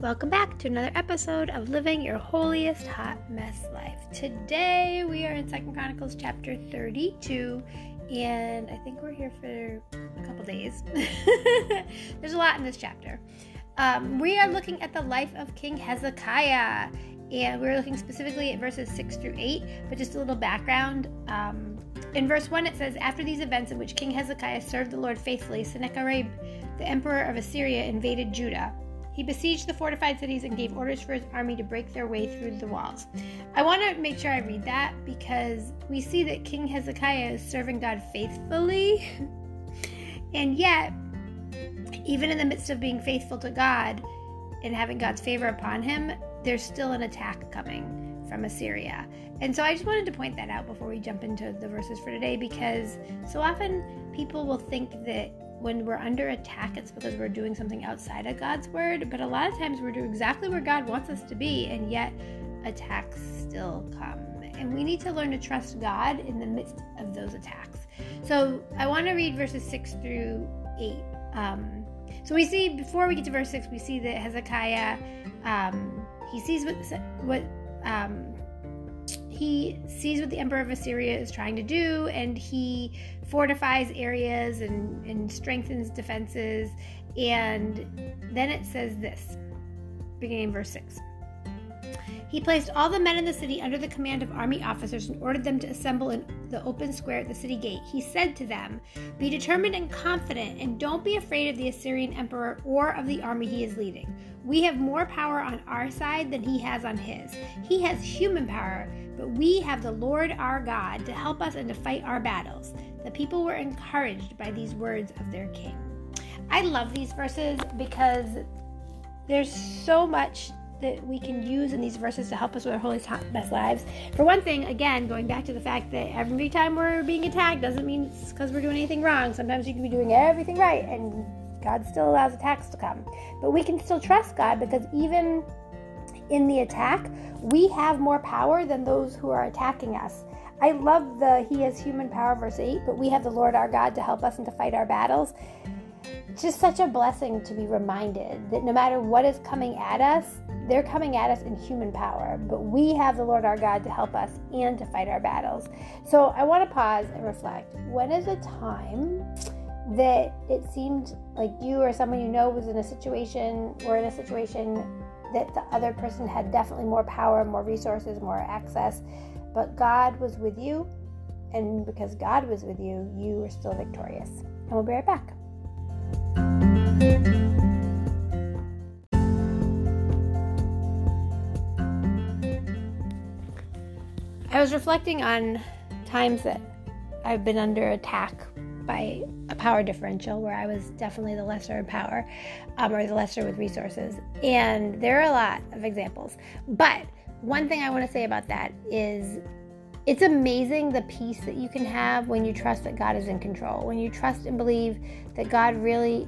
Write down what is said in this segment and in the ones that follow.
Welcome back to another episode of Living Your Holiest Hot Mess Life. Today we are in Second Chronicles chapter 32, and I think we're here for a couple days. There's a lot in this chapter. Um, we are looking at the life of King Hezekiah, and we're looking specifically at verses 6 through 8, but just a little background. Um, in verse 1, it says, After these events in which King Hezekiah served the Lord faithfully, Sennacherib, the emperor of Assyria, invaded Judah. He besieged the fortified cities and gave orders for his army to break their way through the walls. I want to make sure I read that because we see that King Hezekiah is serving God faithfully. and yet, even in the midst of being faithful to God and having God's favor upon him, there's still an attack coming from Assyria. And so I just wanted to point that out before we jump into the verses for today because so often people will think that when we're under attack, it's because we're doing something outside of God's word. But a lot of times we're doing exactly where God wants us to be, and yet attacks still come. And we need to learn to trust God in the midst of those attacks. So I want to read verses 6 through 8. Um, so we see, before we get to verse 6, we see that Hezekiah, um, he sees what, what um, he sees what the emperor of Assyria is trying to do and he fortifies areas and, and strengthens defenses. And then it says this, beginning in verse 6. He placed all the men in the city under the command of army officers and ordered them to assemble in the open square at the city gate. He said to them, Be determined and confident, and don't be afraid of the Assyrian emperor or of the army he is leading. We have more power on our side than he has on his. He has human power, but we have the Lord our God to help us and to fight our battles. The people were encouraged by these words of their king. I love these verses because there's so much that we can use in these verses to help us with our holy best lives. For one thing, again, going back to the fact that every time we're being attacked doesn't mean it's because we're doing anything wrong. Sometimes you can be doing everything right and God still allows attacks to come. But we can still trust God because even in the attack, we have more power than those who are attacking us. I love the He has human power, verse 8, but we have the Lord our God to help us and to fight our battles. It's just such a blessing to be reminded that no matter what is coming at us, they're coming at us in human power, but we have the Lord our God to help us and to fight our battles. So I want to pause and reflect. When is a time that it seemed like you or someone you know was in a situation or in a situation that the other person had definitely more power, more resources, more access, but God was with you, and because God was with you, you were still victorious. And we'll be right back. I was reflecting on times that I've been under attack by a power differential where I was definitely the lesser in power um, or the lesser with resources. And there are a lot of examples. But one thing I want to say about that is it's amazing the peace that you can have when you trust that God is in control, when you trust and believe that God really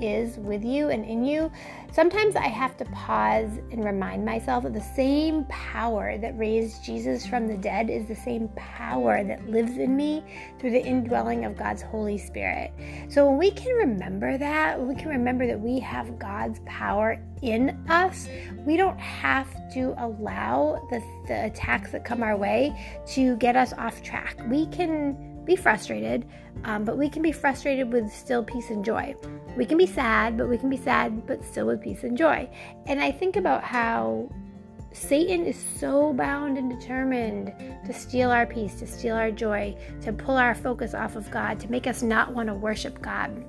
is with you and in you, sometimes I have to pause and remind myself that the same power that raised Jesus from the dead is the same power that lives in me through the indwelling of God's Holy Spirit. So when we can remember that, we can remember that we have God's power in us, we don't have to allow the, the attacks that come our way to get us off track. We can be frustrated, um, but we can be frustrated with still peace and joy. We can be sad, but we can be sad, but still with peace and joy. And I think about how Satan is so bound and determined to steal our peace, to steal our joy, to pull our focus off of God, to make us not want to worship God,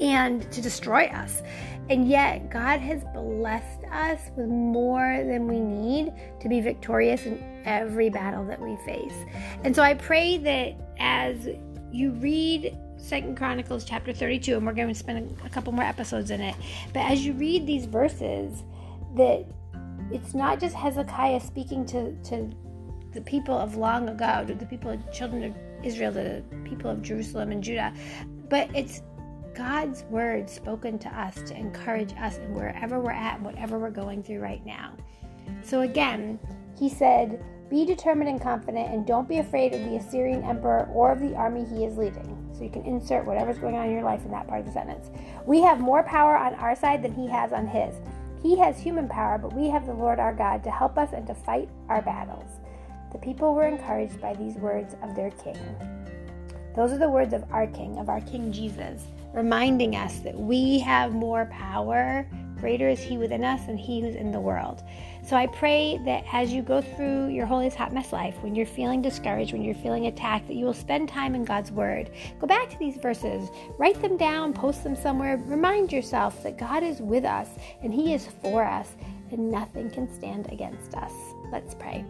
and to destroy us. And yet, God has blessed us with more than we need to be victorious in every battle that we face. And so I pray that as you read Second Chronicles chapter 32, and we're going to spend a couple more episodes in it, but as you read these verses, that it's not just Hezekiah speaking to, to the people of long ago, to the people of children of Israel, the people of Jerusalem and Judah, but it's God's word spoken to us to encourage us in wherever we're at, whatever we're going through right now. So again, he said, Be determined and confident, and don't be afraid of the Assyrian emperor or of the army he is leading. So you can insert whatever's going on in your life in that part of the sentence. We have more power on our side than he has on his. He has human power, but we have the Lord our God to help us and to fight our battles. The people were encouraged by these words of their king. Those are the words of our king, of our King Jesus, reminding us that we have more power Greater is He within us than He who's in the world. So I pray that as you go through your holiest hot mess life, when you're feeling discouraged, when you're feeling attacked, that you will spend time in God's Word. Go back to these verses, write them down, post them somewhere. Remind yourself that God is with us and He is for us, and nothing can stand against us. Let's pray.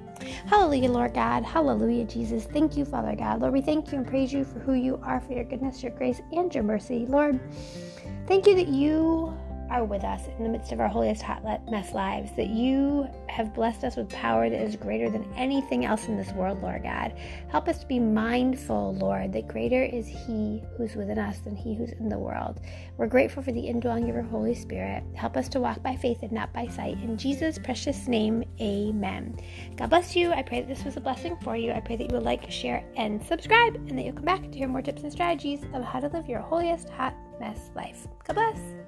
Hallelujah, Lord God. Hallelujah, Jesus. Thank you, Father God. Lord, we thank you and praise you for who you are, for your goodness, your grace, and your mercy. Lord, thank you that you are with us in the midst of our holiest hot mess lives, that you have blessed us with power that is greater than anything else in this world, Lord God. Help us to be mindful, Lord, that greater is He who's within us than He who's in the world. We're grateful for the indwelling of your Holy Spirit. Help us to walk by faith and not by sight. In Jesus' precious name, amen. God bless you. I pray that this was a blessing for you. I pray that you will like, share, and subscribe, and that you'll come back to hear more tips and strategies of how to live your holiest hot mess life. God bless.